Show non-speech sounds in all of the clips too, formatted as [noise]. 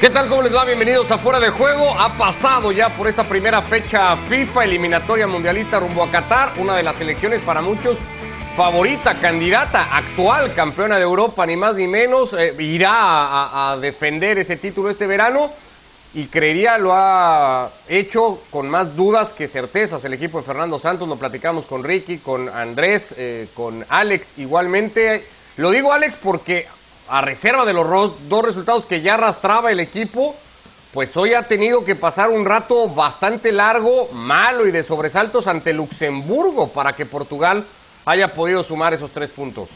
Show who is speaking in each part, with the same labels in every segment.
Speaker 1: ¿Qué tal? ¿Cómo les va? Bienvenidos a Fuera de Juego. Ha pasado ya por esta primera fecha FIFA eliminatoria mundialista rumbo a Qatar, una de las elecciones para muchos favorita, candidata, actual campeona de Europa, ni más ni menos, eh, irá a, defender ese título este verano y creería lo ha hecho con más dudas que certezas el equipo de Fernando Santos. Lo platicamos con Ricky, con Andrés, eh, con Alex igualmente. Lo digo Alex porque a reserva de los dos resultados que ya arrastraba el equipo, pues hoy ha tenido que pasar un rato bastante largo, malo y de sobresaltos ante Luxemburgo para que Portugal haya podido sumar esos tres puntos.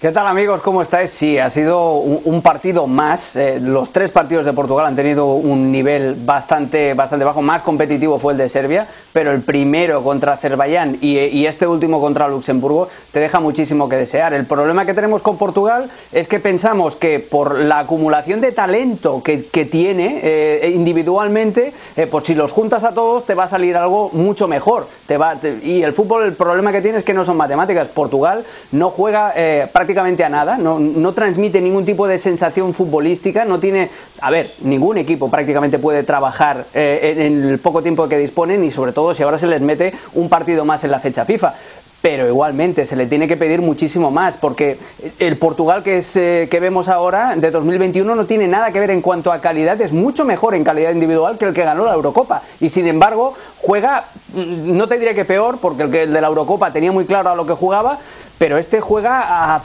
Speaker 2: ¿Qué tal amigos? ¿Cómo estáis? Sí, ha sido un, partido más. Eh, los tres partidos de Portugal han tenido un nivel bastante, bastante bajo. Más competitivo fue el de Serbia, pero el primero contra Azerbaiyán y, este último contra Luxemburgo te deja muchísimo que desear. El problema que tenemos con Portugal es que pensamos que por la acumulación de talento que, tiene eh, individualmente, eh, pues si los juntas a todos te va a salir algo mucho mejor. Te va, y el fútbol, el problema que tiene es que no son matemáticas. Portugal no juega prácticamente prácticamente a nada, no, no transmite ningún tipo de sensación futbolística, no tiene, a ver, ningún equipo prácticamente puede trabajar eh, en el poco tiempo que disponen y sobre todo si ahora se les mete un partido más en la fecha FIFA. Pero igualmente se le tiene que pedir muchísimo más porque el Portugal que es eh, que vemos ahora de 2021 no tiene nada que ver en cuanto a calidad es mucho mejor en calidad individual que el que ganó la Eurocopa. Y sin embargo juega mm, no te diré que peor porque el que el de la Eurocopa tenía muy claro a lo que jugaba pero este juega a...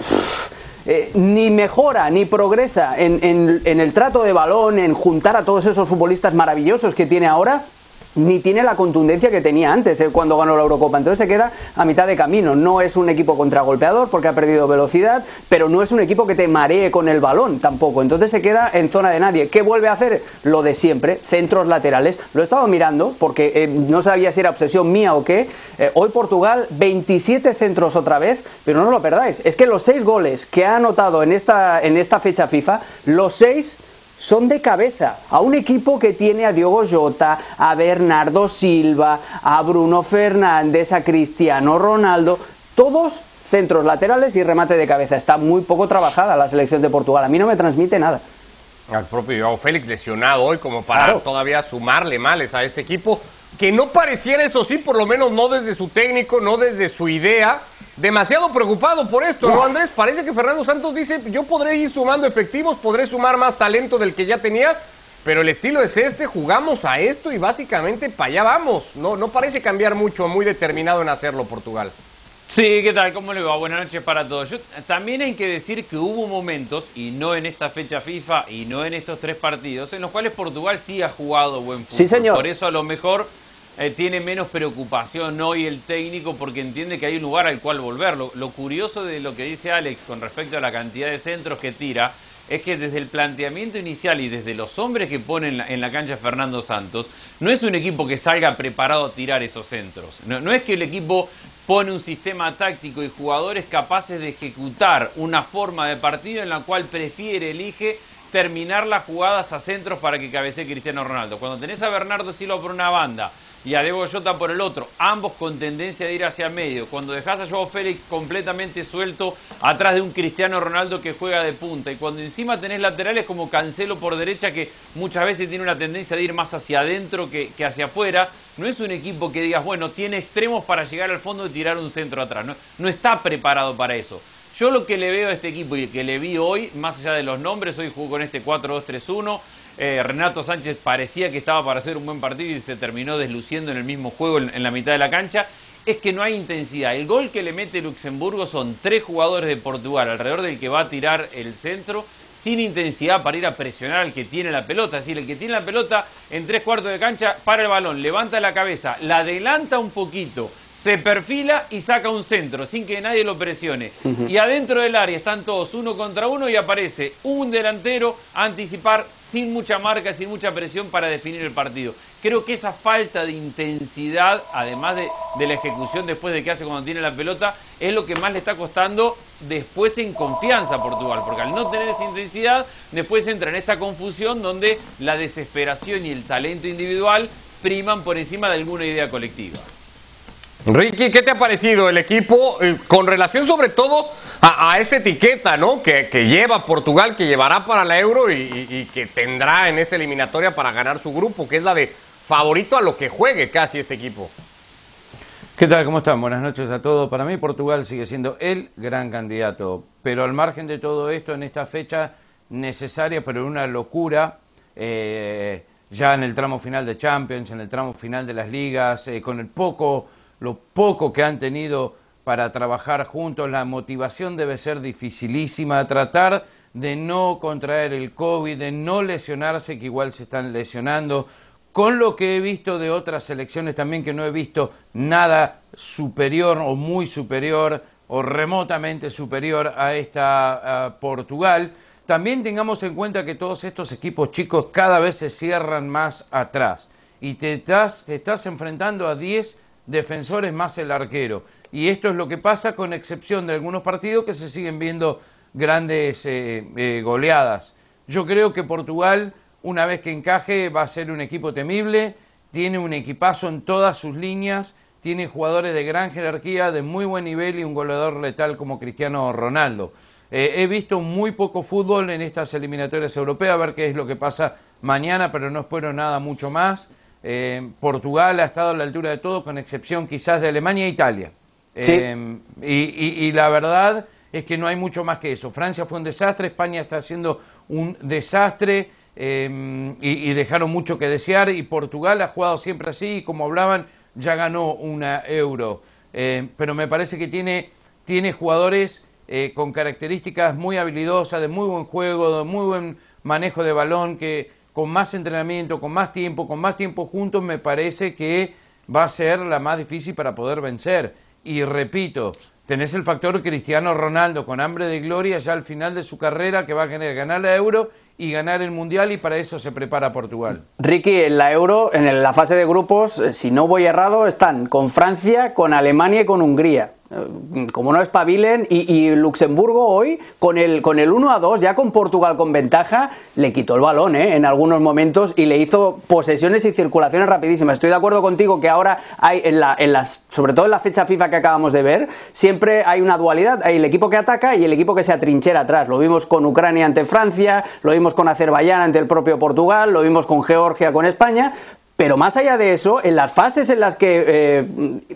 Speaker 2: Eh, ni mejora ni progresa en, en, el trato de balón, en juntar a todos esos futbolistas maravillosos que tiene ahora, ni tiene la contundencia que tenía antes eh, cuando ganó la Eurocopa. Entonces se queda a mitad de camino. No es un equipo contragolpeador porque ha perdido velocidad, pero no es un equipo que te maree con el balón tampoco. Entonces se queda en zona de nadie. ¿Qué vuelve a hacer? Lo de siempre, centros laterales. Lo he estado mirando porque eh, no sabía si era obsesión mía o qué. Eh, hoy Portugal, 27 centros otra vez, pero no lo perdáis. Es que los seis goles que ha anotado en esta, en esta fecha FIFA, los seis son de cabeza a un equipo que tiene a Diogo Jota, a Bernardo Silva, a Bruno Fernández, a Cristiano Ronaldo, todos centros laterales y remate de cabeza. Está muy poco trabajada la selección de Portugal. A mí no me transmite nada.
Speaker 1: Al propio Joao Félix lesionado hoy como para todavía sumarle males a este equipo que no pareciera eso sí, por lo menos no desde su técnico, no desde su idea, demasiado preocupado por esto, ¿no, Andrés? Parece que Fernando Santos dice, yo podré ir sumando efectivos, podré sumar más talento del que ya tenía, pero el estilo es este, jugamos a esto y básicamente para allá vamos. No, no parece cambiar mucho, muy determinado en hacerlo Portugal.
Speaker 3: Sí, ¿qué tal? ¿Cómo le va? Buenas noches para todos. también hay que decir que hubo momentos, y no en esta fecha FIFA y no en estos tres partidos, en los cuales Portugal sí ha jugado buen fútbol.
Speaker 2: Sí, señor.
Speaker 3: Por eso a lo mejor eh, tiene menos preocupación hoy el técnico porque entiende que hay un lugar al cual volver. Lo, curioso de lo que dice Alex con respecto a la cantidad de centros que tira es que desde el planteamiento inicial y desde los hombres que pone en la, cancha Fernando Santos, no es un equipo que salga preparado a tirar esos centros. No, no es que el equipo pone un sistema táctico y jugadores capaces de ejecutar una forma de partido en la cual prefiere, elige terminar las jugadas a centros para que cabecee Cristiano Ronaldo. Cuando tenés a Bernardo Silva por una banda, y a Diego Jota por el otro, ambos con tendencia de ir hacia el medio. Cuando dejas a Joao Félix completamente suelto atrás de un Cristiano Ronaldo que juega de punta, y cuando encima tenés laterales como Cancelo por derecha que muchas veces tiene una tendencia de ir más hacia adentro que, hacia afuera, no es un equipo que digas, bueno, tiene extremos para llegar al fondo y tirar un centro atrás, no, no está preparado para eso. Yo lo que le veo a este equipo y que le vi hoy, más allá de los nombres, hoy jugó con este 4-2-3-1, eh, Renato Sánchez parecía que estaba para hacer un buen partido y se terminó desluciendo en el mismo juego en, la mitad de la cancha, es que no hay intensidad. El gol que le mete Luxemburgo son tres jugadores de Portugal alrededor del que va a tirar el centro sin intensidad para ir a presionar al que tiene la pelota. Es decir, el que tiene la pelota en tres cuartos de cancha para el balón, levanta la cabeza, la adelanta un poquito, se perfila y saca un centro sin que nadie lo presione. Y adentro del área están todos uno contra uno y aparece un delantero a anticipar sin mucha marca, sin mucha presión para definir el partido. Creo que esa falta de intensidad, además de, la ejecución después de que hace cuando tiene la pelota, es lo que más le está costando después en confianza a Portugal, porque al no tener esa intensidad, después entra en esta confusión donde la desesperación y el talento individual priman por encima de alguna idea colectiva.
Speaker 1: Ricky, ¿qué te ha parecido el equipo eh, con relación sobre todo a, esta etiqueta ¿no? Que, lleva Portugal, que llevará para la Euro y, que tendrá en esta eliminatoria para ganar su grupo, que es la de favorito a lo que juegue casi este equipo?
Speaker 4: ¿Qué tal? ¿Cómo están? Buenas noches a todos. Para mí Portugal sigue siendo el gran candidato, pero al margen de todo esto, en esta fecha necesaria, pero una locura, eh, ya en el tramo final de Champions, en el tramo final de las ligas, eh, con el poco lo poco que han tenido para trabajar juntos, la motivación debe ser dificilísima, tratar de no contraer el COVID, de no lesionarse, que igual se están lesionando, con lo que he visto de otras selecciones también, que no he visto nada superior o muy superior o remotamente superior a esta Portugal. También tengamos en cuenta que todos estos equipos chicos cada vez se cierran más atrás. Y te estás, enfrentando a 10 defensores más el arquero. Y esto es lo que pasa con excepción de algunos partidos que se siguen viendo grandes eh, eh, goleadas. Yo creo que Portugal, una vez que encaje, va a ser un equipo temible, tiene un equipazo en todas sus líneas, tiene jugadores de gran jerarquía, de muy buen nivel y un goleador letal como Cristiano Ronaldo. Eh, he visto muy poco fútbol en estas eliminatorias europeas, a ver qué es lo que pasa mañana, pero no espero nada mucho más. Eh, Portugal ha estado a la altura de todo, con excepción quizás de Alemania e Italia. Eh, y, la verdad es que no hay mucho más que eso. Francia fue un desastre, España está haciendo un desastre eh, y, dejaron mucho que desear. Y Portugal ha jugado siempre así y como hablaban, ya ganó una euro. pero me parece que tiene, tiene jugadores con características muy habilidosas, de muy buen juego, de muy buen manejo de balón, que con más entrenamiento, con más tiempo, con más tiempo juntos, me parece que va a ser la más difícil para poder vencer. Y repito, tenés el factor Cristiano Ronaldo con hambre de gloria ya al final de su carrera que va a querer ganar la Euro y ganar el Mundial y para eso se prepara Portugal.
Speaker 2: Ricky, en la Euro, en la fase de grupos, eh, si no voy errado, están con Francia, con Alemania y con Hungría. Como no espabilen, y, y, Luxemburgo hoy, con el, con el 1 a 2, ya con Portugal con ventaja, le quitó el balón ¿eh? en algunos momentos y le hizo posesiones y circulaciones rapidísimas. Estoy de acuerdo contigo que ahora hay, en, la, en las, sobre todo en la fecha FIFA que acabamos de ver, siempre hay una dualidad: hay el equipo que ataca y el equipo que se atrinchera atrás. Lo vimos con Ucrania ante Francia, lo vimos con Azerbaiyán ante el propio Portugal, lo vimos con Georgia con España, pero más allá de eso, en las fases en las que eh,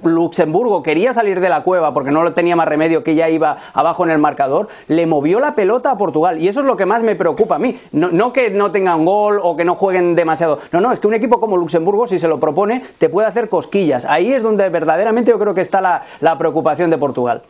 Speaker 2: Luxemburgo quería salir de la cueva porque no tenía más remedio que ya iba abajo en el marcador, le movió la pelota a Portugal. Y eso es lo que más me preocupa a mí. No, que no tengan gol o que no jueguen demasiado. No, no, es que un equipo como Luxemburgo, si se lo propone, te puede hacer cosquillas. Ahí es donde verdaderamente yo creo que está la preocupación de Portugal.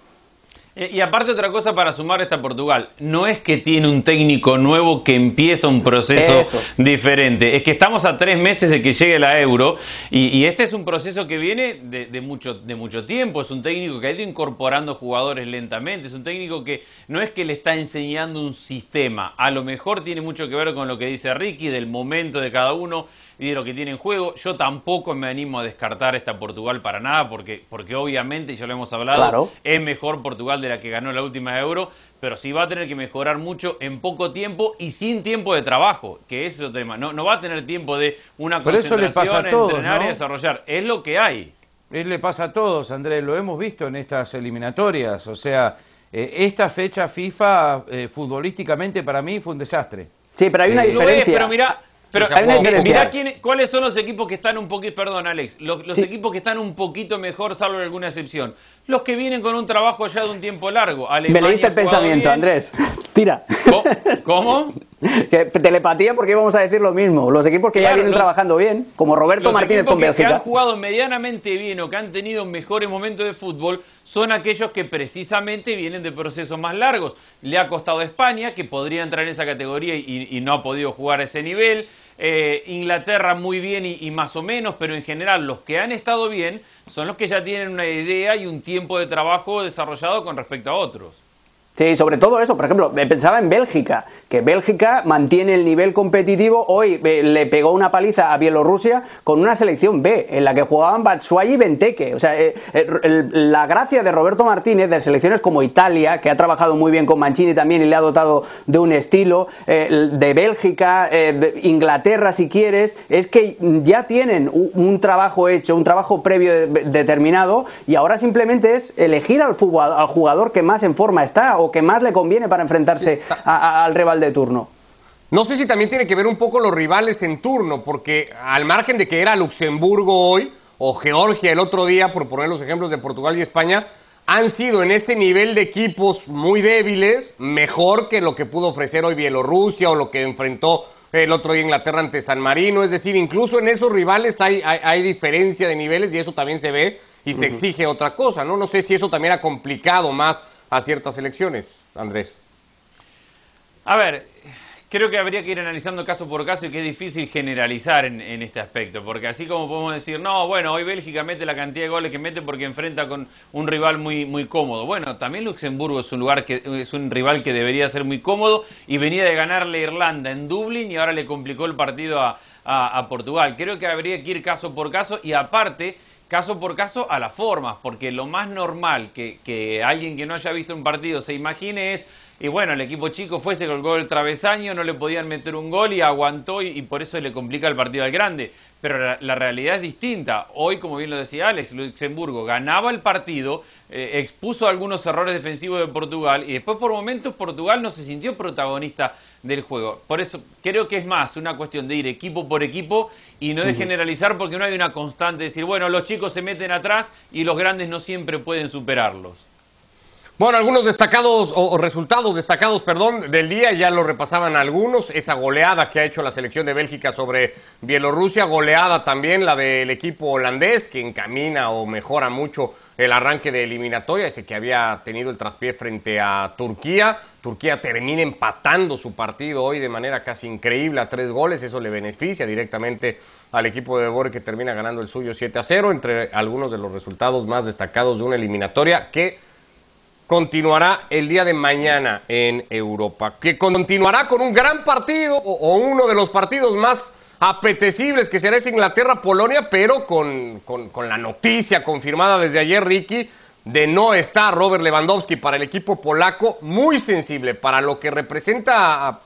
Speaker 3: Eh, y aparte otra cosa para sumar esta Portugal, no es que tiene un técnico nuevo que empieza un proceso diferente, es que estamos a tres meses de que llegue la euro y, este es un proceso que viene de, mucho, de mucho tiempo, es un técnico que ha ido incorporando jugadores lentamente, es un técnico que no es que le está enseñando un sistema, a lo mejor tiene mucho que ver con lo que dice Ricky, del momento de cada uno, y de lo que tiene en juego. Yo tampoco me animo a descartar esta Portugal para nada, porque, porque obviamente, ya lo hemos hablado, es mejor Portugal de la que ganó la última Euro, pero sí va a tener que mejorar mucho en poco tiempo y sin tiempo de trabajo, que es otro tema. No, no va a tener tiempo de una concentración, entrenar y desarrollar. Es lo que hay.
Speaker 4: Él le pasa a todos, Andrés, lo hemos visto en estas eliminatorias. O sea, eh, esta fecha FIFA eh, futbolísticamente para mí fue un desastre.
Speaker 2: Sí, pero hay una eh, diferencia.
Speaker 3: pero mira, pero mirá cuáles son los equipos que están un poquito, perdón Alex, los, equipos que están un poquito mejor, salvo alguna excepción. Los que vienen con un trabajo ya de un tiempo largo.
Speaker 2: Me leíste el pensamiento, Andrés. [laughs] Tira.
Speaker 3: ¿Cómo? [laughs]
Speaker 2: Que telepatía porque íbamos a decir lo mismo. Los equipos que ya vienen trabajando bien, como Roberto Martínez con
Speaker 3: que, que han jugado medianamente bien o que han tenido mejores momentos de fútbol son aquellos que precisamente vienen de procesos más largos. Le ha costado a España, que podría entrar en esa categoría y, no ha podido jugar a ese nivel. Eh, Inglaterra muy bien y, más o menos, pero en general los que han estado bien son los que ya tienen una idea y un tiempo de trabajo desarrollado con respecto a otros.
Speaker 2: Sí, sobre todo eso. Por ejemplo, pensaba en Bélgica, que Bélgica mantiene el nivel competitivo. Hoy eh, le pegó una paliza a Bielorrusia con una selección B, en la que jugaban Batshuayi y Benteke. O sea, eh, eh, la gracia de Roberto Martínez de selecciones como Italia, que ha trabajado muy bien con Mancini también y le ha dotado de un estilo, de Bélgica, de Inglaterra, si quieres, es que ya tienen un, trabajo hecho, un trabajo previo determinado, y ahora simplemente es elegir al, al jugador que más en forma está que más le conviene para enfrentarse al rival de turno.
Speaker 1: No sé si también tiene que ver un poco los rivales en turno, porque al margen de que era Luxemburgo hoy o Georgia el otro día, por poner los ejemplos de Portugal y España, han sido en ese nivel de equipos muy débiles, mejor que lo que pudo ofrecer hoy Bielorrusia o lo que enfrentó el otro día Inglaterra ante San Marino. Es decir, incluso en esos rivales hay, hay, diferencia de niveles y eso también se ve y se exige otra cosa, ¿no? No sé si eso también ha complicado más a ciertas elecciones, Andrés.
Speaker 3: A ver, creo que habría que ir analizando caso por caso y que es difícil generalizar en, este aspecto, porque así como podemos decir, no, bueno, hoy Bélgica mete la cantidad de goles que mete porque enfrenta con un rival muy, muy cómodo. Bueno, también Luxemburgo es un lugar que es un rival que debería ser muy cómodo y venía de ganarle Irlanda en Dublín y ahora le complicó el partido a, a Portugal. Creo que habría que ir caso por caso y aparte caso por caso a las formas, porque lo más normal que, alguien que no haya visto un partido se imagine es, y bueno, el equipo chico fue, se colgó el travesaño, no le podían meter un gol y aguantó y, por eso le complica el partido al grande. Pero la, realidad es distinta. Hoy, como bien lo decía Alex, Luxemburgo ganaba el partido, eh, expuso algunos errores defensivos de Portugal y después por momentos Portugal no se sintió protagonista del juego. Por eso creo que es más una cuestión de ir equipo por equipo y no de generalizar porque no hay una constante de decir, bueno, los chicos se meten atrás y los grandes no siempre pueden superarlos.
Speaker 1: Bueno, algunos destacados o, resultados destacados, perdón, del día ya lo repasaban algunos. Esa goleada que ha hecho la selección de Bélgica sobre Bielorrusia, goleada también la del equipo holandés que encamina o mejora mucho el arranque de eliminatoria, ese que había tenido el traspié frente a Turquía. Turquía termina empatando su partido hoy de manera casi increíble a tres goles, eso le beneficia directamente al equipo de Bore que termina ganando el suyo 7 a 0, entre algunos de los resultados más destacados de una eliminatoria que continuará el día de mañana en Europa, que continuará con un gran partido o, uno de los partidos más apetecibles que será es Inglaterra-Polonia, pero con, con, la noticia confirmada desde ayer, Ricky, de no estar Robert Lewandowski para el equipo polaco, muy sensible para lo que representa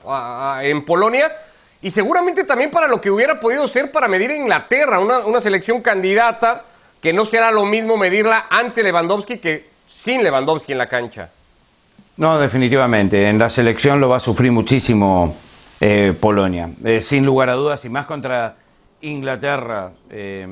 Speaker 1: en Polonia y seguramente también para lo que hubiera podido ser para medir a Inglaterra, una, una selección candidata que no será lo mismo medirla ante Lewandowski que sin Lewandowski en la cancha.
Speaker 4: No, definitivamente. En la selección lo va a sufrir muchísimo eh, Polonia. Eh, sin lugar a dudas, y más contra Inglaterra, eh,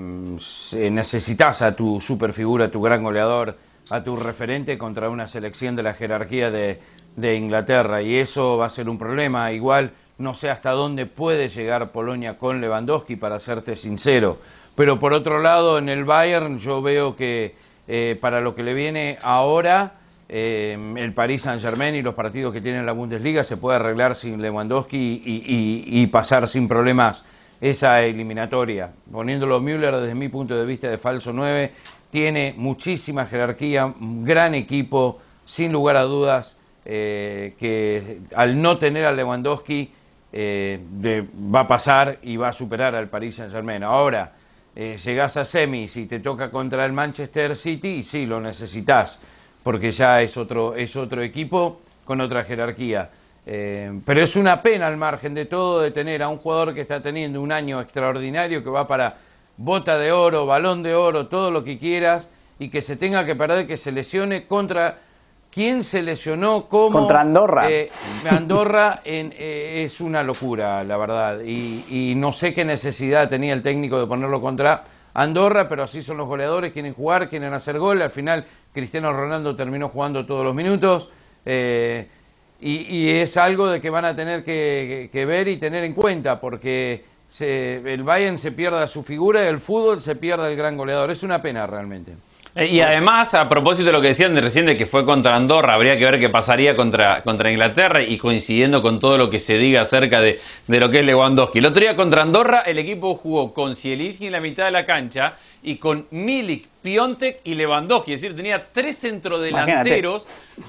Speaker 4: necesitas a tu superfigura, a tu gran goleador, a tu referente contra una selección de la jerarquía de, de Inglaterra. Y eso va a ser un problema. Igual no sé hasta dónde puede llegar Polonia con Lewandowski, para serte sincero. Pero por otro lado, en el Bayern yo veo que eh, para lo que le viene ahora, eh, el Paris Saint-Germain y los partidos que tiene en la Bundesliga se puede arreglar sin Lewandowski y, pasar sin problemas esa eliminatoria. Poniéndolo Müller desde mi punto de vista de falso 9, tiene muchísima jerarquía, gran equipo, sin lugar a dudas, eh, que al no tener a Lewandowski va a pasar y va a superar al Paris Saint-Germain. Ahora, eh, llegás a semis y te toca contra el Manchester City, y sí, lo necesitas, porque ya es otro, es otro equipo con otra jerarquía. Eh, pero es una pena al margen de todo de tener a un jugador que está teniendo un año extraordinario, que va para bota de oro, balón de oro, todo lo que quieras, y que se tenga que perder, que se lesione contra ¿Quién se lesionó? ¿Cómo?
Speaker 2: Contra Andorra.
Speaker 4: Eh, Andorra eh, es una locura, la verdad. Y, no sé qué necesidad tenía el técnico de ponerlo contra Andorra, pero así son los goleadores, quieren jugar, quieren hacer gol. Al final, Cristiano Ronaldo terminó jugando todos los minutos. Eh, y, es algo de que van a tener que, ver y tener en cuenta, porque el Bayern se pierda su figura y el fútbol se pierda el gran goleador. Es una pena realmente.
Speaker 3: Eh, y además, a propósito de lo que decían de recién de que fue contra Andorra, habría que ver qué pasaría contra, contra Inglaterra y coincidiendo con todo lo que se diga acerca de, de lo que es Lewandowski. El otro día contra Andorra el equipo jugó con Zielinski en la mitad de la cancha y con Milik Piontek y Lewandowski, es decir, tenía tres centrodelanteros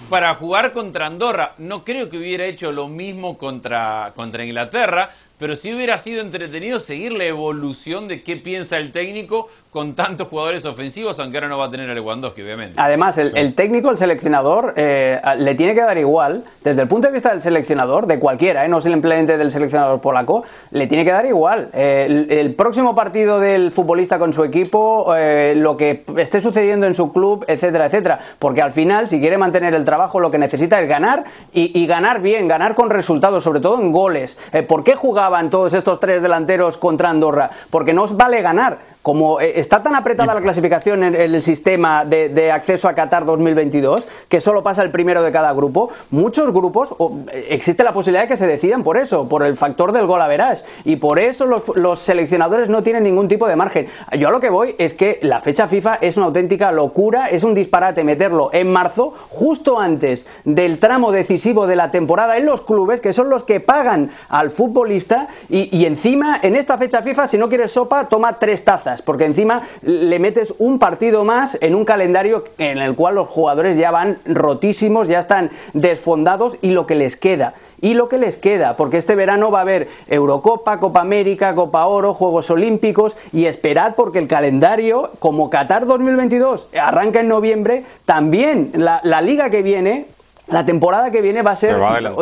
Speaker 3: para jugar contra Andorra. No creo que hubiera hecho lo mismo contra, contra Inglaterra, pero sí hubiera sido entretenido seguir la evolución de qué piensa el técnico con tantos jugadores ofensivos, aunque ahora no va a tener a Lewandowski, obviamente.
Speaker 2: Además, el, técnico, el seleccionador, eh, le tiene que dar igual, desde el punto de vista del seleccionador, de cualquiera, eh, no simplemente del seleccionador polaco, le tiene que dar igual. Eh, el, próximo partido del futbolista con su equipo, lo que esté sucediendo en su club, etcétera, etcétera. Porque al final, si quiere mantener el trabajo, lo que necesita es ganar y, ganar bien, ganar con resultados, sobre todo en goles. ¿Por qué jugaba todos estos tres delanteros contra Andorra? Porque no os vale ganar. Como eh, está tan apretada la clasificación en, el sistema de, acceso a Qatar 2022, que solo pasa el primero de cada grupo, muchos grupos eh, existe la posibilidad de que se decidan por eso, por el factor del gol a verás. Y por eso los, seleccionadores no tienen ningún tipo de margen. Yo a lo que voy es que la fecha FIFA es una auténtica locura, es un disparate meterlo en marzo, justo antes del tramo decisivo de la temporada en los clubes, que son los que pagan al futbolista y, encima, en esta fecha FIFA, si no quieres sopa, toma tres tazas, porque encima le metes un partido más en un calendario en el cual los jugadores ya van rotísimos, ya están desfondados y lo que les queda y lo que les queda, porque este verano va a haber Eurocopa, Copa América, Copa Oro, Juegos Olímpicos y esperad porque el calendario, como Qatar 2022 arranca en noviembre, también la, la liga que viene la temporada que viene va a ser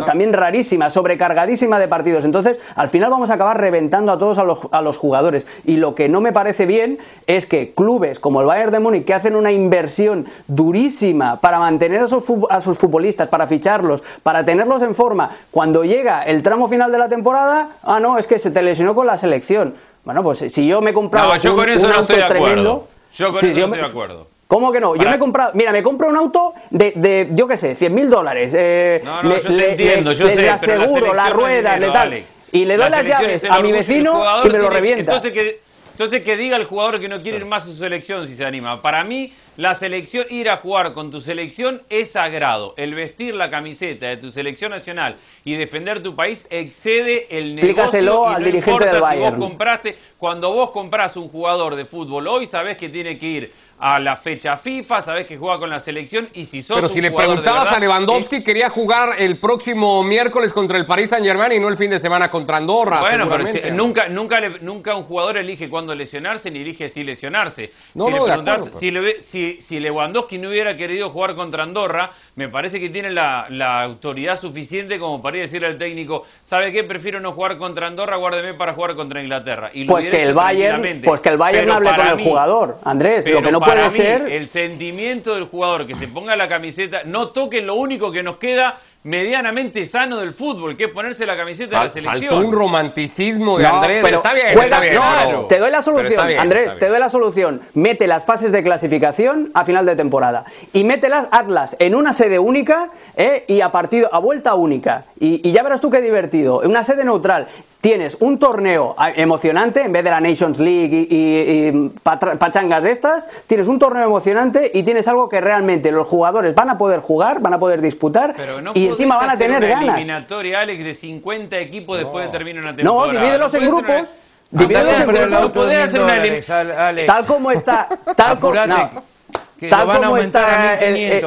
Speaker 2: también rarísima, sobrecargadísima de partidos. Entonces, al final vamos a acabar reventando a todos a los, a los, jugadores. Y lo que no me parece bien es que clubes como el Bayern de Múnich, que hacen una inversión durísima para mantener a sus, a sus futbolistas, para ficharlos, para tenerlos en forma, cuando llega el tramo final de la temporada, ah, no, es que se te lesionó con la selección. Bueno, pues si yo me he comprado
Speaker 3: yo con eso no estoy de acuerdo. Yo con eso no estoy de acuerdo.
Speaker 2: ¿Cómo que no? Yo me he comprado, mira, me compro un auto de, de yo qué sé, 100 mil dólares.
Speaker 3: Eh, no, no, yo te entiendo, yo sé,
Speaker 2: aseguro, la, rueda, le tal. Y le doy las llaves a mi vecino y me lo revienta.
Speaker 3: Entonces que, entonces que diga el jugador que no quiere ir más a su selección si se anima. Para mí, la selección, ir a jugar con tu selección es sagrado. El vestir la camiseta de tu selección nacional y defender tu país excede el negocio.
Speaker 2: al dirigente del Bayern.
Speaker 3: vos compraste, cuando vos compras un jugador de fútbol hoy, sabés que tiene que ir a la fecha FIFA, sabés que juega con la selección y si sos
Speaker 1: Pero si le preguntabas a Lewandowski, quería jugar el próximo miércoles contra el Paris Saint Germain y no el fin de semana contra Andorra.
Speaker 3: Bueno, pero nunca, nunca, nunca un jugador elige cuándo lesionarse ni elige si lesionarse.
Speaker 1: No,
Speaker 3: si
Speaker 1: no,
Speaker 3: le
Speaker 1: acuerdo,
Speaker 3: si, le, si, si, Lewandowski no hubiera querido jugar contra Andorra, me parece que tiene la, la autoridad suficiente como para ir a decirle al técnico, ¿sabe qué? Prefiero no jugar contra Andorra, guárdeme para jugar contra Inglaterra.
Speaker 2: Y pues, que el Bayern, pues que el Bayern hable con el jugador, Andrés. Lo que no puede ser.
Speaker 3: El sentimiento del jugador que se ponga la camiseta, no toque lo único que nos queda medianamente sano del fútbol, que es ponerse la camiseta de la selección.
Speaker 1: Saltó un romanticismo de Andrés.
Speaker 2: Pero está bien, está bien Te doy la solución, Andrés, te doy la solución. Mete las fases de clasificación a final de temporada y mételas, hazlas en una sede única eh, y a partido a vuelta única. Y, y ya verás tú qué divertido. En una sede neutral tienes un torneo emocionante en vez de la Nations League y, pachangas de estas, tienes un torneo emocionante y tienes algo que realmente los jugadores van a poder jugar, van a poder disputar y encima van a tener
Speaker 3: una
Speaker 2: ganas.
Speaker 3: eliminatoria, Alex, de 50 equipos después de terminar una temporada.
Speaker 2: No, divídelos en grupos. Divídelos en grupos.
Speaker 3: hacer una eliminatoria.
Speaker 2: Tal como tal como
Speaker 4: tal como está el,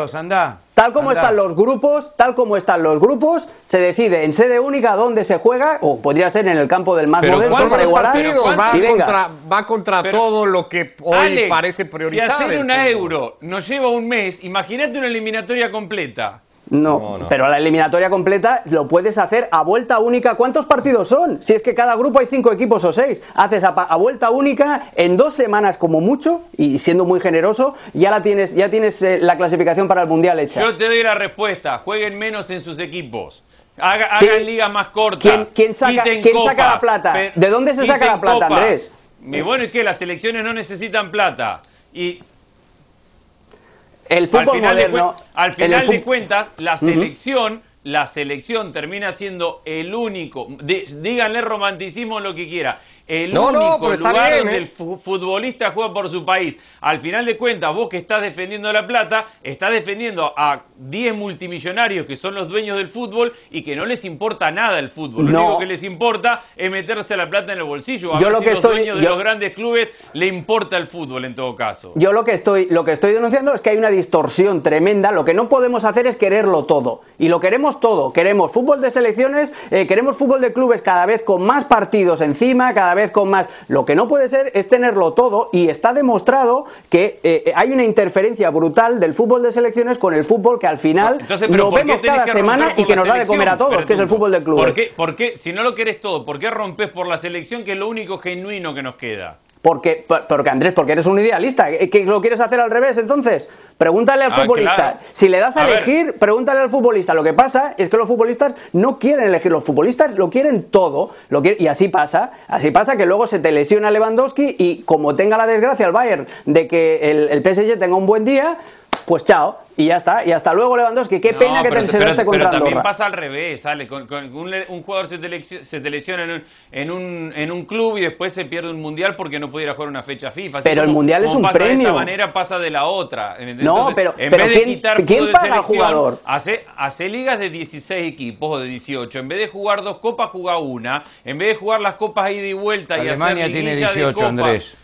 Speaker 2: Tal como están los grupos, tal como están los grupos, se decide en sede única dónde se juega, o podría ser en el campo del más
Speaker 1: moderno para igualar. Va, contra, va contra todo lo que hoy parece prioritario.
Speaker 3: Si hacer una euro nos lleva un mes, imagínate una eliminatoria completa.
Speaker 2: No, pero la eliminatoria completa lo puedes hacer a vuelta única. ¿Cuántos partidos son? Si es que cada grupo hay cinco equipos o seis. Haces a, vuelta única en dos semanas como mucho y siendo muy generoso, ya la tienes, ya tienes eh, la clasificación para el mundial hecha.
Speaker 3: Yo te doy la respuesta. Jueguen menos en sus equipos. hagan ligas más cortas.
Speaker 2: ¿Quién, saca, la plata? ¿De dónde se saca la plata, Andrés?
Speaker 3: Y bueno, es que las selecciones no necesitan plata. Y
Speaker 2: el fútbol al final
Speaker 3: moderno, de, al final de cuentas, la selección, la selección termina siendo el único, díganle romanticismo lo que quiera, el
Speaker 1: No,
Speaker 3: único lugar
Speaker 1: bien,
Speaker 3: donde
Speaker 1: ¿eh?
Speaker 3: el fu- futbolista juega por su país. Al final de cuentas, vos que estás defendiendo la plata, estás defendiendo a 10 multimillonarios que son los dueños del fútbol y que no les importa nada el fútbol. Lo único que les importa es meterse la plata en el bolsillo. A
Speaker 2: Yo
Speaker 3: ver
Speaker 2: lo
Speaker 3: si
Speaker 2: que
Speaker 3: los
Speaker 2: estoy-
Speaker 3: dueños de los grandes clubes le importa el fútbol en todo caso.
Speaker 2: Yo lo que estoy lo que estoy denunciando es que hay una distorsión tremenda. Lo que no podemos hacer es quererlo todo. Y lo queremos todo. Queremos fútbol de selecciones, eh, queremos fútbol de clubes cada vez con más partidos encima, cada vez con más. Lo que no puede ser es tenerlo todo y está demostrado que eh, hay una interferencia brutal del fútbol de selecciones con el fútbol que al final
Speaker 3: Entonces,
Speaker 2: lo
Speaker 3: ¿por qué
Speaker 2: vemos cada semana y que nos da de comer a todos, que es el fútbol de clubes.
Speaker 3: ¿Por qué, por qué, si no lo querés todo, por qué rompes por la selección que es lo único genuino que nos queda?
Speaker 2: Porque, por- porque Andrés, porque eres un idealista. ¿Que que lo quieres hacer al revés entonces? Pregúntale al
Speaker 3: Ah,
Speaker 2: futbolista.
Speaker 3: claro.
Speaker 2: Si le das a,
Speaker 3: A ver.
Speaker 2: elegir, pregúntale al futbolista. Lo que pasa es que los futbolistas no quieren elegir. Los futbolistas lo quieren todo. Lo quieren- y así pasa. Así pasa que luego se te lesiona Lewandowski y como tenga la desgracia el Bayern de que el, el PSG tenga un buen día, pues chao. Y ya está. Y hasta luego Lewandowski. Qué
Speaker 3: No,
Speaker 2: pena que
Speaker 3: pero,
Speaker 2: te, lo esté
Speaker 3: pero
Speaker 2: contra
Speaker 3: también
Speaker 2: Andorra.
Speaker 3: pasa al revés, sale con, con un, le- un jugador se te, lesi- se te lesiona en un, en, un, en un club y después se pierde un mundial porque no pudiera jugar una fecha FIFA. Así
Speaker 2: Pero el mundial es un
Speaker 3: pasa de
Speaker 2: premio.
Speaker 3: esta manera pasa de la otra.
Speaker 2: No, pero-
Speaker 3: en
Speaker 2: pero
Speaker 3: vez de
Speaker 2: ¿quién-
Speaker 3: quitar
Speaker 2: quién
Speaker 3: de
Speaker 2: paga jugador?
Speaker 3: Hace, hace ligas de 16 equipos o de 18. En vez de jugar dos copas, juega una. En vez de jugar las copas ida y vuelta
Speaker 4: Alemania
Speaker 3: y hacer
Speaker 4: tiene
Speaker 3: liguilla de
Speaker 4: 18,
Speaker 3: copas,
Speaker 4: Andrés.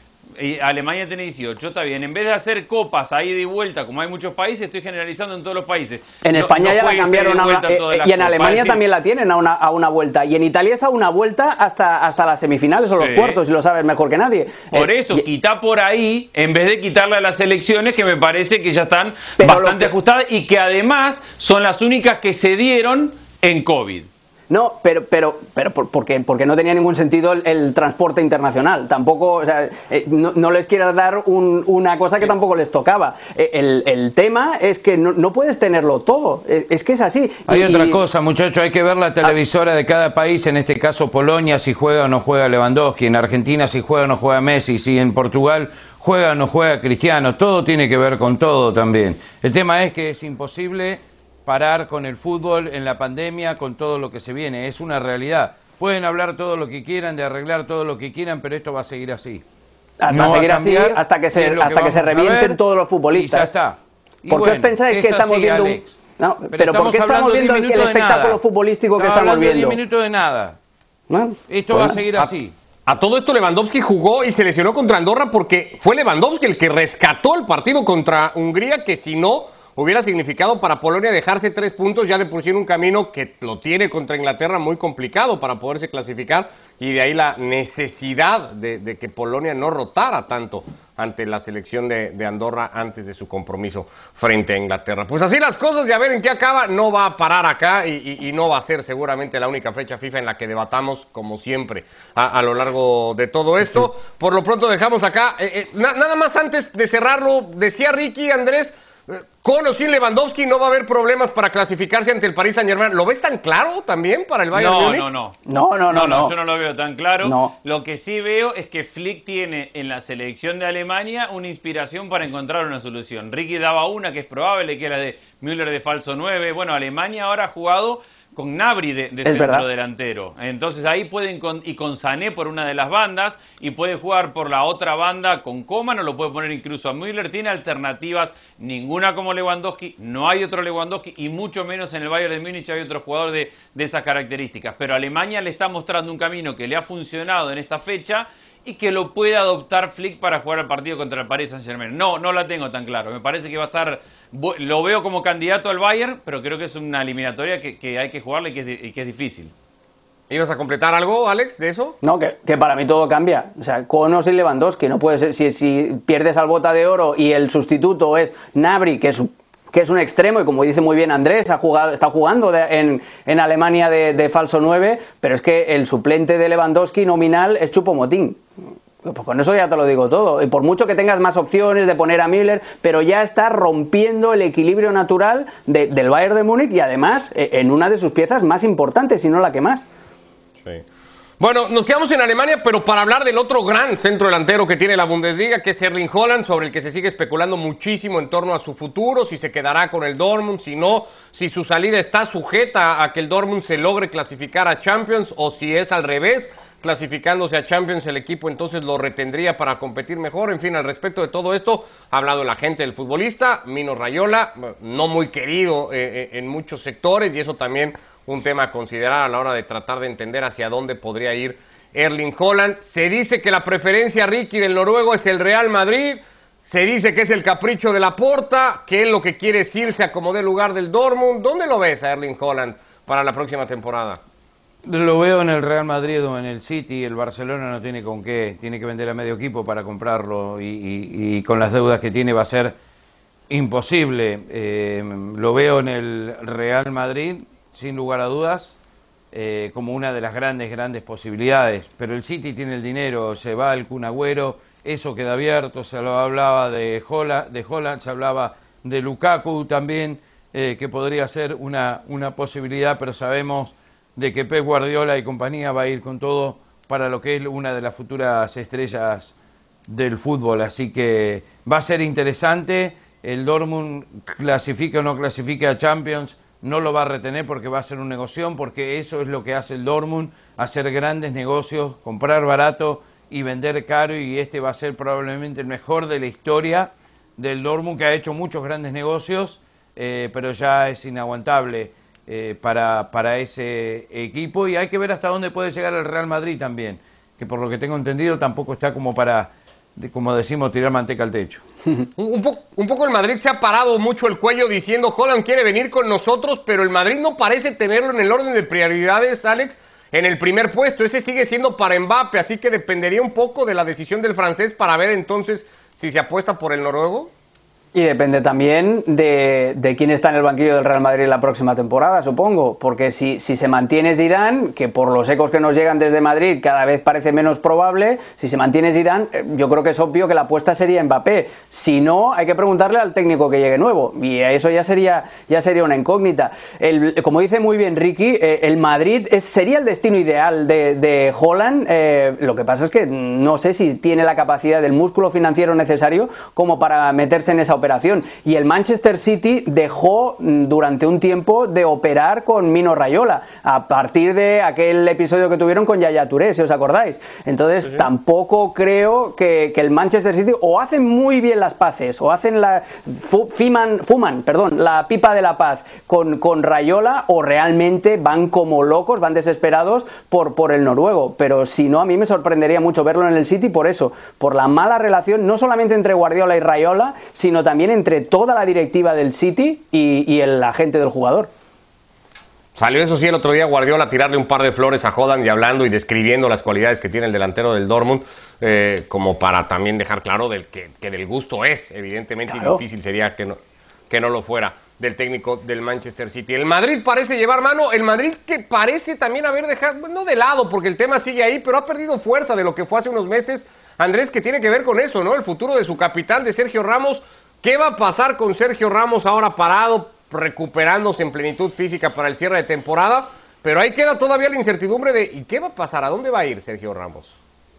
Speaker 3: Alemania tiene 18, está bien. En vez de hacer copas a ida y vuelta, como hay muchos países, estoy generalizando en todos los países.
Speaker 2: En
Speaker 3: No-
Speaker 2: España
Speaker 3: no
Speaker 2: ya la cambiaron a
Speaker 3: y
Speaker 2: una,
Speaker 3: vuelta
Speaker 2: eh, y en
Speaker 3: copas,
Speaker 2: Alemania también la tienen a una, a una vuelta y en Italia es a una vuelta hasta, hasta las semifinales o los cuartos y lo sabes mejor que nadie.
Speaker 3: Por
Speaker 2: Eh,
Speaker 3: eso,
Speaker 2: y-
Speaker 3: quita por ahí, en vez de quitarle a las elecciones que me parece que ya están
Speaker 2: Pero
Speaker 3: bastante
Speaker 2: que-
Speaker 3: ajustadas y que además son las únicas que se dieron en COVID.
Speaker 2: No, pero, pero, pero por- porque, porque no tenía ningún sentido el, el transporte internacional. Tampoco, o sea, eh, no, no les quieras dar un- una cosa que tampoco les tocaba. Eh, El, el tema es que no, no puedes tenerlo todo. Es, es que es así.
Speaker 4: Hay
Speaker 2: Y-
Speaker 4: otra cosa, muchachos, hay que ver la televisora de cada país, en este caso Polonia, si juega o no juega Lewandowski, en Argentina si juega o no juega Messi, si en Portugal juega o no juega Cristiano, todo tiene que ver con todo también. El tema es que es imposible parar con el fútbol en la pandemia, con todo lo que se viene, es una realidad. Pueden hablar todo lo que quieran, de arreglar todo lo que quieran, pero esto va a seguir así.
Speaker 2: Hasta
Speaker 4: No va a
Speaker 2: seguir así, hasta que se, hasta que se
Speaker 4: a
Speaker 2: revienten
Speaker 4: ver,
Speaker 2: todos los
Speaker 4: Y ya
Speaker 2: futbolistas.
Speaker 4: está. Y
Speaker 2: ¿Por qué os
Speaker 4: bueno,
Speaker 2: pensáis
Speaker 4: es
Speaker 2: que estamos
Speaker 4: así,
Speaker 2: viendo un-. No,
Speaker 4: Pero
Speaker 2: pero ¿por qué estamos viendo
Speaker 4: 10
Speaker 2: el espectáculo
Speaker 4: nada.
Speaker 2: futbolístico que
Speaker 4: Estamos
Speaker 2: estamos
Speaker 4: de 10
Speaker 2: viendo?
Speaker 4: minutos de nada.
Speaker 2: ¿No?
Speaker 4: Esto va a
Speaker 2: no.
Speaker 4: seguir
Speaker 1: A-
Speaker 4: así.
Speaker 1: A todo esto Lewandowski jugó y se lesionó contra Andorra porque fue Lewandowski el que rescató el partido contra Hungría, que si no hubiera significado para Polonia dejarse tres puntos ya de por sí en un camino que lo tiene contra Inglaterra muy complicado para poderse clasificar y de ahí la necesidad de, de que Polonia no rotara tanto ante la selección de, de Andorra antes de su compromiso frente a Inglaterra. Pues así las cosas y a ver en qué acaba, no va a parar acá y, y- y no va a ser seguramente la única fecha FIFA en la que debatamos como siempre a, a lo largo de todo esto. Por lo pronto dejamos acá, eh, eh, na- nada más antes de cerrarlo, decía Ricky Andrés, con o sin Lewandowski no va a haber problemas para clasificarse ante el Paris Saint Germain. ¿Lo ves tan claro también para el Bayern
Speaker 3: No,
Speaker 1: Múnich?
Speaker 3: no, no.
Speaker 2: No, no, no, no.
Speaker 3: yo no lo veo tan claro.
Speaker 2: No.
Speaker 3: Lo que sí veo es que Flick tiene en la selección de Alemania una inspiración para encontrar una solución. Ricky daba una que es probable, que era de Müller de falso 9. Bueno, Alemania ahora ha jugado con Nabri de, de centro
Speaker 2: verdad.
Speaker 3: delantero. Entonces ahí pueden, con, y con Sané por una de las bandas, y puede jugar por la otra banda con Coman, o lo puede poner incluso a Müller. Tiene alternativas, ninguna como Lewandowski, no hay otro Lewandowski, y mucho menos en el Bayern de Múnich hay otro jugador de, de esas características. Pero Alemania le está mostrando un camino que le ha funcionado en esta fecha y que lo puede adoptar Flick para jugar el partido contra el Paris Saint Germain. No, no la tengo tan claro. Me parece que va a estar, lo veo como candidato al Bayern, pero creo que es una eliminatoria que, que hay que jugarle y que es, y que es difícil.
Speaker 1: ¿Ibas a completar algo, Alex, de eso?
Speaker 2: No, que, que para mí todo cambia. O sea, con o sin Lewandowski. No puede ser. Si, si pierdes al bota de oro y el sustituto es Nabri, que es, un- que es un extremo, y como dice muy bien Andrés, ha jugado, está jugando de- en, en Alemania de, de falso 9, pero es que el suplente de Lewandowski nominal es Chupomotín. Pues con eso ya te lo digo todo. Y por mucho que tengas más opciones de poner a Müller, pero ya está rompiendo el equilibrio natural de- del Bayern de Múnich y además eh, en una de sus piezas más importantes, si no la que más.
Speaker 1: Sí. Bueno, nos quedamos en Alemania, pero para hablar del otro gran centro delantero que tiene la Bundesliga, que es Erling Holland, sobre el que se sigue especulando muchísimo en torno a su futuro, si se quedará con el Dortmund, si no, si su salida está sujeta a que el Dortmund se logre clasificar a Champions o si es al revés, clasificándose a Champions el equipo entonces lo retendría para competir mejor. En fin, al respecto de todo esto, ha hablado la gente del futbolista, Mino Rayola, no muy querido eh, eh, en muchos sectores y eso también un tema a considerar a la hora de tratar de entender hacia dónde podría ir Erling Holland. Se dice que la preferencia Ricky del noruego es el Real Madrid. Se dice que es el capricho de la Porta, que es lo que quiere es irse a como lugar del Dortmund. ¿Dónde lo ves a Erling Holland para la próxima temporada?
Speaker 4: Lo veo en el Real Madrid o en el City. El Barcelona no tiene con qué. Tiene que vender a medio equipo para comprarlo y, con las deudas que tiene va a ser imposible. Eh, lo veo en el Real Madrid, sin lugar a dudas, eh, como una de las grandes, grandes posibilidades. Pero el City tiene el dinero, se va el Kun eso queda abierto, se lo hablaba de Holland, de Holland se hablaba de Lukaku también, eh, que podría ser una, una posibilidad, pero sabemos de que Pep Guardiola y compañía va a ir con todo para lo que es una de las futuras estrellas del fútbol, así que va a ser interesante, el Dortmund clasifique o no clasifique a Champions, no lo va a retener porque va a ser un negocio, porque eso es lo que hace el Dortmund, hacer grandes negocios, comprar barato y vender caro y este va a ser probablemente el mejor de la historia del Dortmund que ha hecho muchos grandes negocios, eh, pero ya es inaguantable eh, para, para ese equipo y hay que ver hasta dónde puede llegar el Real Madrid también, que por lo que tengo entendido tampoco está como para, como decimos, tirar manteca al techo. [laughs]
Speaker 1: un, un, poco el Madrid se ha parado mucho el cuello diciendo Holland quiere venir con nosotros, pero el Madrid no parece tenerlo en el orden de prioridades, Alex en el primer puesto. Ese sigue siendo para Mbappe, así que dependería un poco de la decisión del francés para ver entonces si se apuesta por el noruego.
Speaker 2: Y depende también de, de, quién está en el banquillo del Real Madrid la próxima temporada, supongo. Porque si, si, se mantiene Zidane, que por los ecos que nos llegan desde Madrid cada vez parece menos probable, si se mantiene Zidane, eh, yo creo que es obvio que la apuesta sería Mbappé. Si no, hay que preguntarle al técnico que llegue nuevo. Y eso ya sería, ya sería una incógnita. El, como dice muy bien Ricky, eh, el Madrid es, sería el destino ideal de, de Holland. Eh, lo que pasa es que no sé si tiene la capacidad del músculo financiero necesario como para meterse en esa operación. Y el Manchester City dejó mm, durante un tiempo de operar con Mino Rayola, a partir de aquel episodio que tuvieron con Yaya Touré, si os acordáis. Entonces, tampoco creo que, el Manchester City o hacen muy bien las paces, o hacen la fuman, perdón, la pipa de la paz con, con Rayola, o realmente van como locos, van desesperados por, por el noruego. Pero si no, a mí me sorprendería mucho verlo en el City por eso, por la mala relación, no solamente entre Guardiola y Rayola, sino también entre toda la directiva del City y, el agente del jugador.
Speaker 1: Salió eso sí el otro día Guardiola a tirarle un par de flores a Jodan y hablando y describiendo las cualidades que tiene el delantero del Dortmund, eh, como para también dejar claro del que, del gusto es, evidentemente, y difícil sería que no, que no lo fuera del técnico del Manchester City. El Madrid parece llevar mano, el Madrid que parece también haber dejado, no de lado, porque el tema sigue ahí, pero ha perdido fuerza de lo que fue hace unos meses. Andrés, que tiene que ver con eso, ¿no? El futuro de su capitán, de Sergio Ramos, ¿Qué va a pasar con Sergio Ramos ahora parado, recuperándose en plenitud física para el cierre de temporada? Pero ahí queda todavía la incertidumbre de ¿y qué va a pasar? ¿A dónde va a ir Sergio Ramos?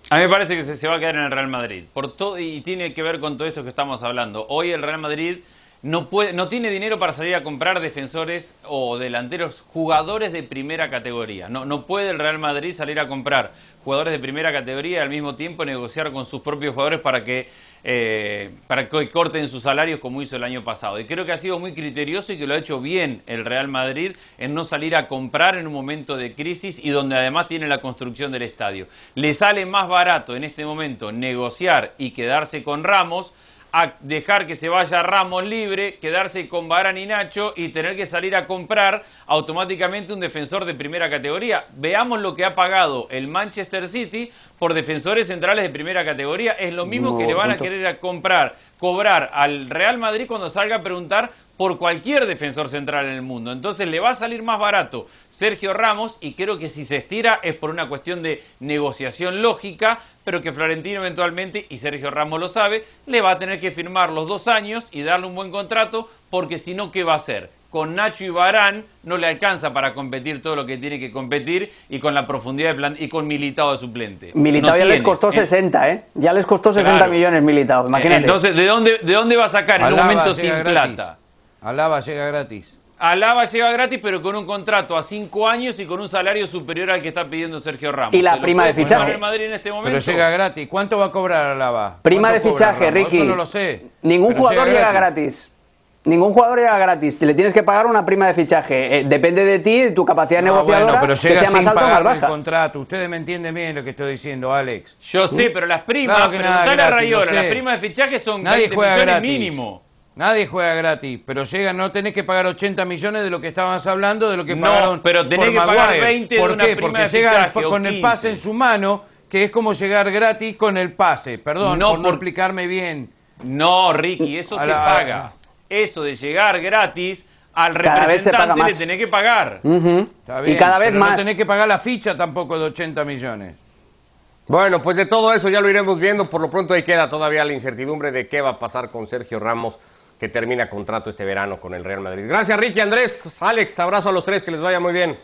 Speaker 3: A mí me parece que se, va a quedar en el Real Madrid. Por todo, y tiene que ver con todo esto que estamos hablando. Hoy el Real Madrid no, tiene dinero para salir a comprar defensores o delanteros, jugadores de primera categoría. No, no puede el Real Madrid salir a comprar jugadores de primera categoría y al mismo tiempo negociar con sus propios jugadores para que eh, para que corten sus salarios como hizo el año pasado. Y creo que ha sido muy criterioso y que lo ha hecho bien el Real Madrid en no salir a comprar en un momento de crisis y donde además tiene la construcción del estadio. Le sale más barato en este momento negociar y quedarse con Ramos a dejar que se vaya Ramos libre, quedarse con Barán y Nacho y tener que salir a comprar automáticamente un defensor de primera categoría. Veamos lo que ha pagado el Manchester City por defensores centrales de primera categoría. Es lo mismo que le van a querer comprar, cobrar al Real Madrid cuando salga a preguntar por cualquier defensor central en el mundo. Entonces le va a salir más barato Sergio Ramos y creo que si se estira es por una cuestión de negociación lógica, pero que Florentino eventualmente, y Sergio Ramos lo sabe, le va a tener que firmar los dos años y darle un buen contrato, porque si no, ¿qué va a hacer? Con Nacho y Barán no le alcanza para competir todo lo que tiene que competir y con la profundidad de plan y con Militado de suplente.
Speaker 2: Militado ya les costó 60, ¿eh? Ya les costó 60 millones Militado, imagínate.
Speaker 3: Entonces, ¿de dónde, de dónde va a sacar en un momento sin plata?
Speaker 4: Alaba llega gratis.
Speaker 3: Alaba llega gratis, pero con un contrato a cinco años y con un salario superior al que está pidiendo Sergio Ramos.
Speaker 2: Y la
Speaker 3: ¿Se lo
Speaker 2: prima de fichaje.
Speaker 3: el Madrid en este momento?
Speaker 4: Pero llega gratis. ¿Cuánto va a cobrar Alaba?
Speaker 2: Prima de
Speaker 4: ¿Cuánto cobra
Speaker 2: fichaje,
Speaker 4: Ramos?
Speaker 2: Ricky.
Speaker 4: Eso no lo sé.
Speaker 2: Ningún
Speaker 4: Pero
Speaker 2: jugador llega gratis. Ningún jugador llega gratis. Le tienes que pagar una prima de fichaje. Eh, depende de ti, de tu capacidad
Speaker 4: No,
Speaker 2: negociadora,
Speaker 4: bueno, pero
Speaker 2: que
Speaker 4: llega
Speaker 2: sea más
Speaker 4: sin
Speaker 2: alta o más
Speaker 4: pagar el contrato. Ustedes me entienden bien lo que estoy diciendo, Alex.
Speaker 3: Yo sé, pero las primas,
Speaker 4: Claro que nada
Speaker 3: preguntale a Rayola,
Speaker 4: sé.
Speaker 3: las primas de fichaje son
Speaker 4: Nadie
Speaker 3: 20
Speaker 4: juega
Speaker 3: millones
Speaker 4: gratis.
Speaker 3: mínimo.
Speaker 4: Nadie juega gratis, pero llega, no tenés que pagar 80 millones de lo que estabas hablando, de lo que
Speaker 3: No,
Speaker 4: pagaron
Speaker 3: pero tenés
Speaker 4: por
Speaker 3: que pagar
Speaker 4: Maguire.
Speaker 3: 20 de
Speaker 4: ¿Por
Speaker 3: una
Speaker 4: qué?
Speaker 3: prima
Speaker 4: Porque
Speaker 3: de
Speaker 4: llega
Speaker 3: fichaje,
Speaker 4: con el
Speaker 3: 15.
Speaker 4: pase en su mano, que es como llegar gratis con el pase. Perdón,
Speaker 3: No,
Speaker 4: por no explicarme bien.
Speaker 3: No, Ricky, eso
Speaker 4: A
Speaker 3: se
Speaker 4: la-
Speaker 3: paga. Eso de llegar gratis, al
Speaker 2: Cada
Speaker 3: representante le tenés que pagar.
Speaker 2: Ujú.
Speaker 4: Está
Speaker 2: Y
Speaker 4: bien,
Speaker 2: cada vez
Speaker 4: pero
Speaker 2: más.
Speaker 4: No tenés que pagar la ficha tampoco de 80 millones.
Speaker 1: Bueno, pues de todo eso ya lo iremos viendo. Por lo pronto ahí queda todavía la incertidumbre de qué va a pasar con Sergio Ramos, que termina contrato este verano con el Real Madrid. Gracias, Ricky, Andrés, Alex. Abrazo a los tres, que les vaya muy bien.